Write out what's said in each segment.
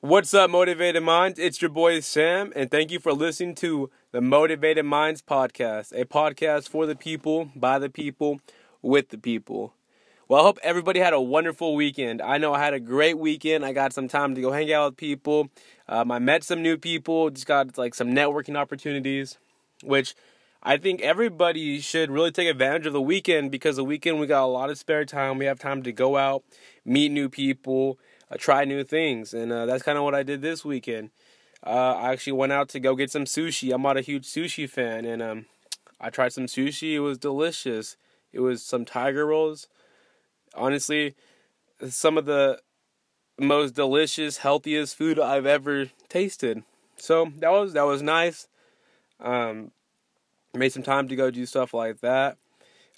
What's up, Motivated Minds? It's your boy Sam, and thank you for listening to the Motivated Minds podcast, a podcast for the people, by the people, with the people. Well, I hope everybody had a wonderful weekend. I know I had a great weekend. I got some time to go hang out with people. Um, I met some new people, just got like some networking opportunities, which I think everybody should really take advantage of the weekend because the weekend we got a lot of spare time. We have time to go out, meet new people uh, try new things, and uh, that's kind of what I did this weekend. Uh, I actually went out to go get some sushi. I'm not a huge sushi fan, and um, I tried some sushi. It was delicious. It was some tiger rolls. Honestly, some of the most delicious, healthiest food I've ever tasted. So that was that was nice. Um, made some time to go do stuff like that.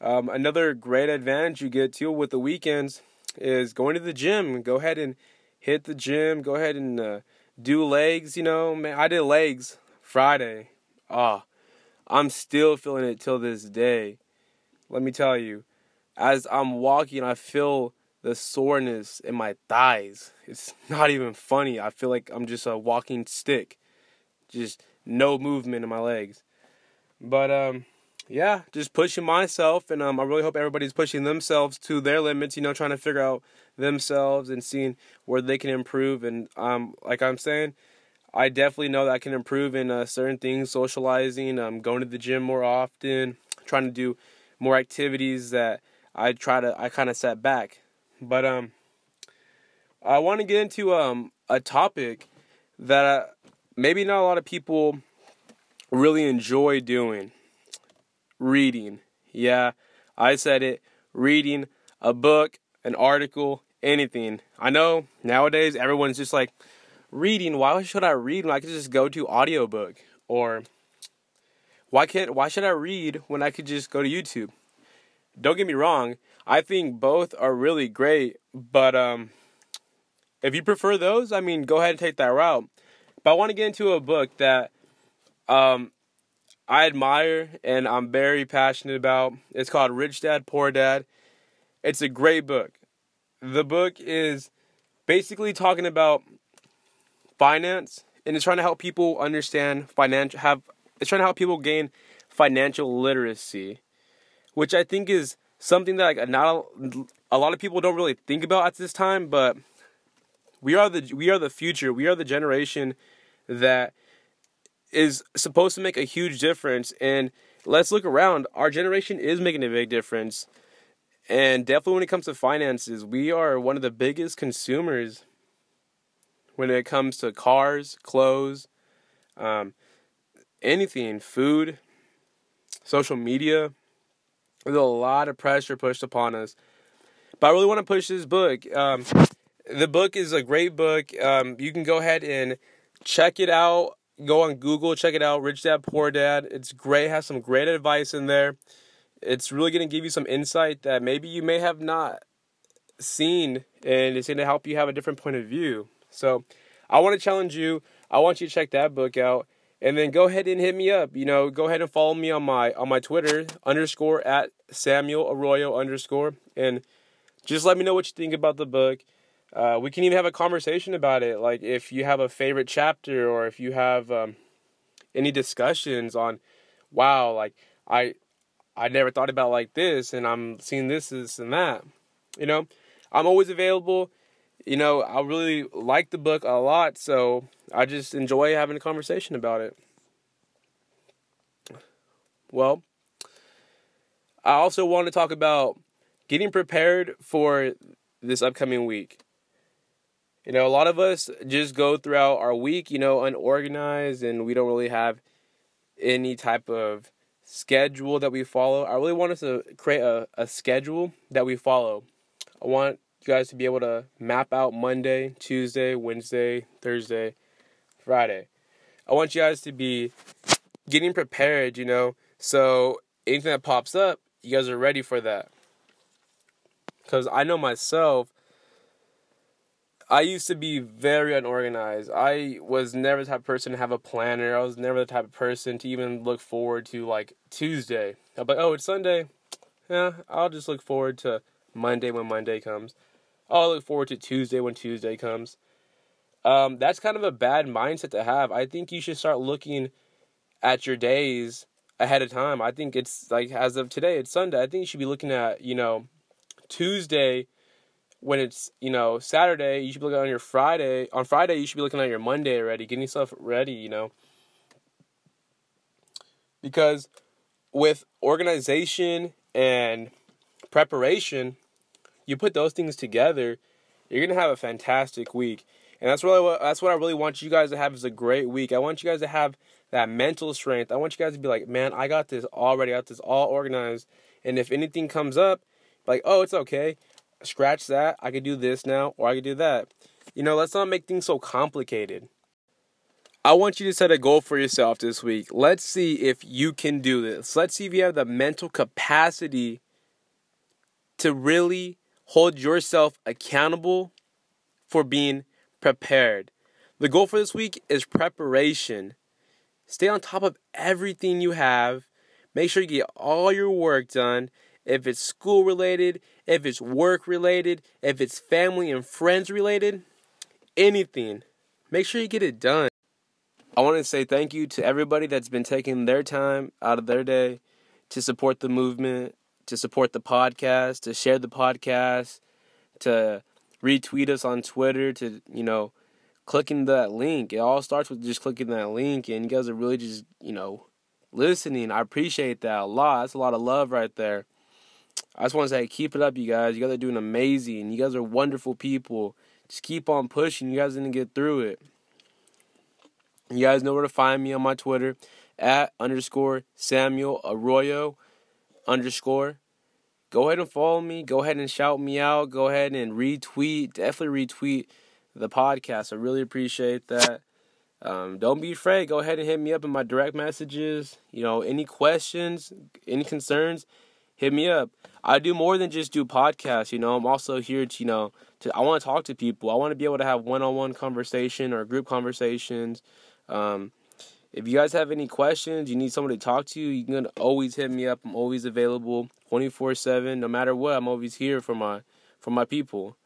Um, another great advantage you get too with the weekends is going to the gym. Go ahead and hit the gym. Go ahead and uh, do legs. You know, man, I did legs Friday. Ah, oh, I'm still feeling it till this day. Let me tell you, as I'm walking, I feel the soreness in my thighs. It's not even funny. I feel like I'm just a walking stick, just no movement in my legs. But um, yeah, just pushing myself, and um, I really hope everybody's pushing themselves to their limits. You know, trying to figure out themselves and seeing where they can improve. And um, like I'm saying, I definitely know that I can improve in uh, certain things, socializing, um, going to the gym more often, trying to do more activities that I try to I kind of set back. But um, I want to get into um a topic that uh, maybe not a lot of people really enjoy doing reading. Yeah, I said it. Reading a book, an article, anything. I know nowadays everyone's just like, reading, why should I read when I could just go to audiobook? Or why can't why should I read when I could just go to YouTube? Don't get me wrong, I think both are really great, but um if you prefer those, I mean go ahead and take that route. But I want to get into a book that um I admire and I'm very passionate about. It's called Rich Dad Poor Dad. It's a great book. The book is basically talking about finance and it's trying to help people understand financial have it's trying to help people gain financial literacy, which I think is something that like not a, a lot of people don't really think about at this time, but we are the we are the future. We are the generation that is supposed to make a huge difference. And let's look around. Our generation is making a big difference. And definitely when it comes to finances, we are one of the biggest consumers when it comes to cars, clothes, um, anything, food, social media. There's a lot of pressure pushed upon us. But I really want to push this book. Um, the book is a great book. Um, you can go ahead and check it out go on Google, check it out. Rich Dad Poor Dad. It's great. Has some great advice in there. It's really going to give you some insight that maybe you may have not seen, and it's going to help you have a different point of view. So, I want to challenge you. I want you to check that book out, and then go ahead and hit me up. You know, go ahead and follow me on my on my Twitter underscore at Samuel Arroyo underscore, and just let me know what you think about the book. Uh, we can even have a conversation about it. Like if you have a favorite chapter or if you have um, any discussions on, wow, like I I never thought about like this, and I'm seeing this, this, and that. You know, I'm always available. You know, I really like the book a lot, so I just enjoy having a conversation about it. Well, I also want to talk about getting prepared for this upcoming week. You know, a lot of us just go throughout our week, you know, unorganized and we don't really have any type of schedule that we follow. I really want us to create a, a schedule that we follow. I want you guys to be able to map out Monday, Tuesday, Wednesday, Thursday, Friday. I want you guys to be getting prepared, you know, so anything that pops up, you guys are ready for that. Because I know myself, I used to be very unorganized. I was never the type of person to have a planner. I was never the type of person to even look forward to like Tuesday. I'm like, oh, it's Sunday. Yeah, I'll just look forward to Monday when Monday comes. I'll look forward to Tuesday when Tuesday comes. um, that's kind of a bad mindset to have. I think you should start looking at your days ahead of time. I think it's like as of today, it's Sunday. I think you should be looking at, you know, Tuesday when it's, you know, Saturday, you should be looking on your Friday. On Friday, you should be looking at your Monday already, getting yourself ready, you know. Because with organization and preparation, you put those things together, you're gonna have a fantastic week. And that's really what that's what I really want you guys to have is a great week. I want you guys to have that mental strength. I want you guys to be like, man, I got this already, I got this all organized. And if anything comes up, like, oh, it's okay. Scratch that. I could do this now, or I could do that. You know, let's not make things so complicated. I want you to set a goal for yourself this week. Let's see if you can do this. Let's see if you have the mental capacity to really hold yourself accountable for being prepared. The goal for this week is preparation. Stay on top of everything you have. Make sure you get all your work done. If it's school related, if it's work related, if it's family and friends related, anything, make sure you get it done. I want to say thank you to everybody that's been taking their time out of their day to support the movement, to support the podcast, to share the podcast, to retweet us on Twitter, to, you know, clicking that link. It all starts with just clicking that link, and you guys are really just, you know, listening. I appreciate that a lot. That's a lot of love right there. I just want to say, keep it up, you guys. You guys are doing amazing. You guys are wonderful people. Just keep on pushing. You guys are to get through it. You guys know where to find me on my Twitter at underscore Samuel Arroyo underscore. Go ahead and follow me. Go ahead and shout me out. Go ahead and retweet. Definitely retweet the podcast. I really appreciate that. Um, don't be afraid. Go ahead and hit me up in my direct messages. You know, any questions, any concerns, hit me up. I do more than just do podcasts. You know, I'm also here to, you know, to I want to talk to people. I want to be able to have one-on-one conversation or group conversations. Um, if you guys have any questions, you need someone to talk to, you, you can always hit me up. I'm always available 24/7 no matter what. I'm always here for my for my people.